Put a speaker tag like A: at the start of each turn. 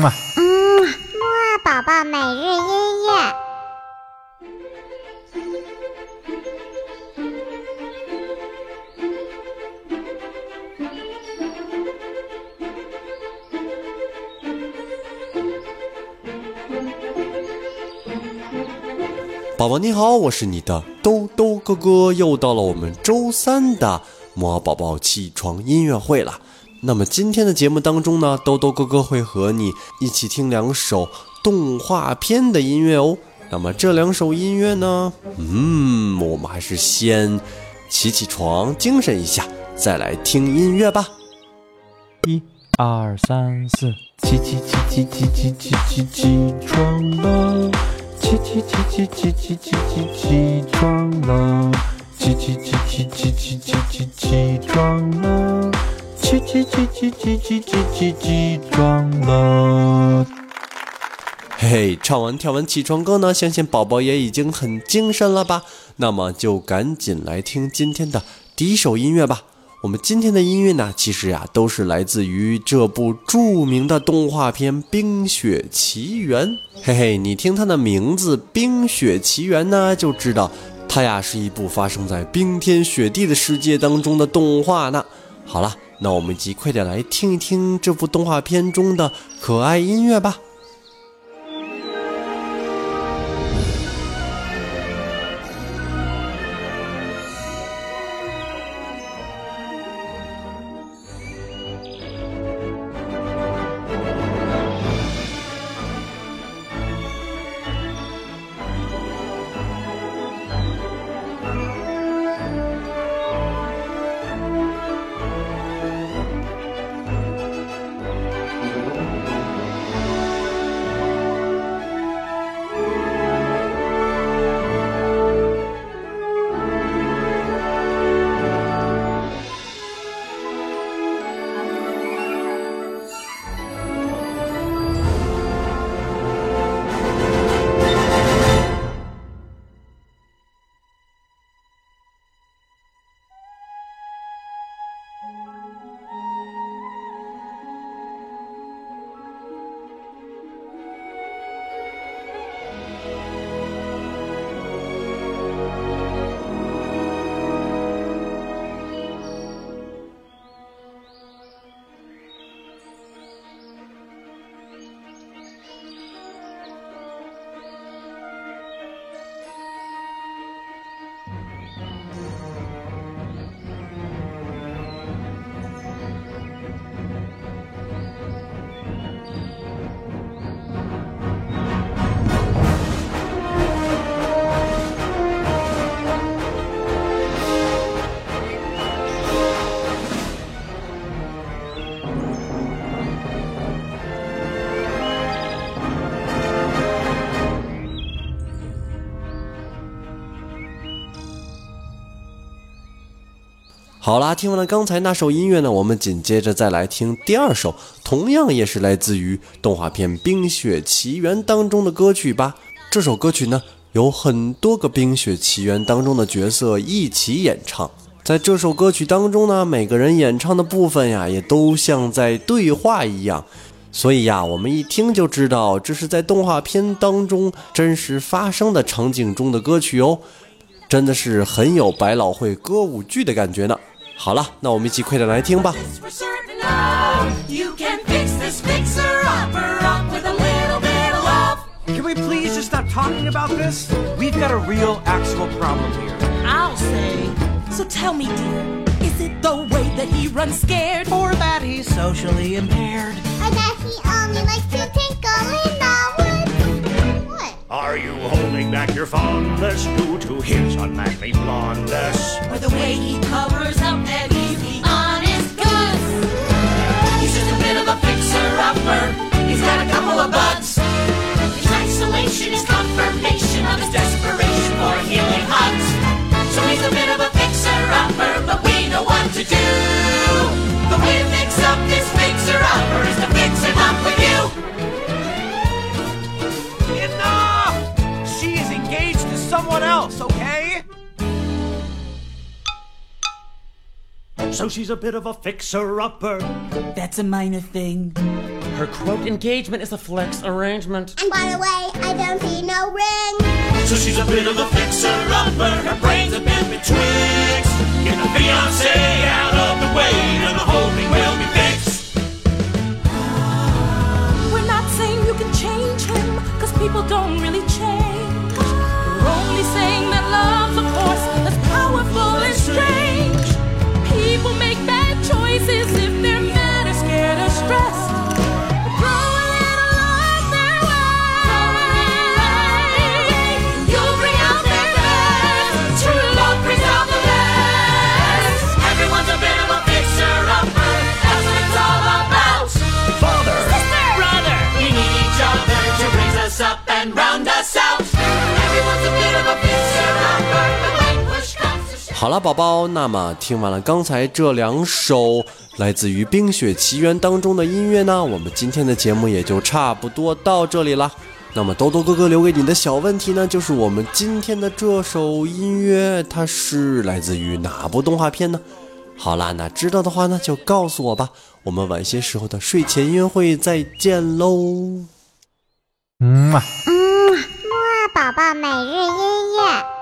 A: 嘛。
B: 嗯，木二宝宝每日音乐。
C: 宝宝你好，我是你的兜兜哥哥，又到了我们周三的木宝宝起床音乐会了。那么今天的节目当中呢，兜兜哥哥会和你一起听两首动画片的音乐哦。那么这两首音乐呢，嗯，我们还是先起起床，精神一下，再来听音乐吧。
A: 一、二、三、四，起起起起起起起起起床了，起起起起起起起起起床了，起起起起起起起起起床了。起起起起起起起起起床了！
C: 嘿嘿，唱完跳完起床歌呢，相信宝宝也已经很精神了吧？那么就赶紧来听今天的第一首音乐吧。我们今天的音乐呢，其实呀都是来自于这部著名的动画片《冰雪奇缘》。嘿嘿，你听它的名字《冰雪奇缘》呢，就知道它呀是一部发生在冰天雪地的世界当中的动画呢。好了。那我们即快点来听一听这部动画片中的可爱音乐吧。好啦，听完了刚才那首音乐呢，我们紧接着再来听第二首，同样也是来自于动画片《冰雪奇缘》当中的歌曲吧。这首歌曲呢，有很多个《冰雪奇缘》当中的角色一起演唱。在这首歌曲当中呢，每个人演唱的部分呀，也都像在对话一样，所以呀，我们一听就知道这是在动画片当中真实发生的场景中的歌曲哦，真的是很有百老汇歌舞剧的感觉呢。好了，那我们一起快点来听吧。
D: Can we please just stop talking about this? We've got a real, actual problem here.
E: I'll say. So tell me, dear, is it the way that he runs scared?
D: Or that he's socially impaired?
B: Or that he only likes to tinkle in the woods? What?
F: Are you holding back your fondness due to his unmanly blondness?
E: Or the way he covers
D: someone else, okay?
F: So she's a bit of a fixer-upper.
E: That's a minor thing.
G: Her quote engagement is a flex arrangement.
B: And by the way, I don't see no ring.
E: So she's a bit of a fixer-upper. Her brains a bit betwixt. Get the fiance out of the way,
C: 好了，宝宝，那么听完了刚才这两首来自于《冰雪奇缘》当中的音乐呢，我们今天的节目也就差不多到这里了。那么豆豆哥哥留给你的小问题呢，就是我们今天的这首音乐，它是来自于哪部动画片呢？好啦，那知道的话呢，就告诉我吧。我们晚些时候的睡前音乐会再见喽。
A: 嗯嘛。
B: 嗯，木二宝宝每日音乐。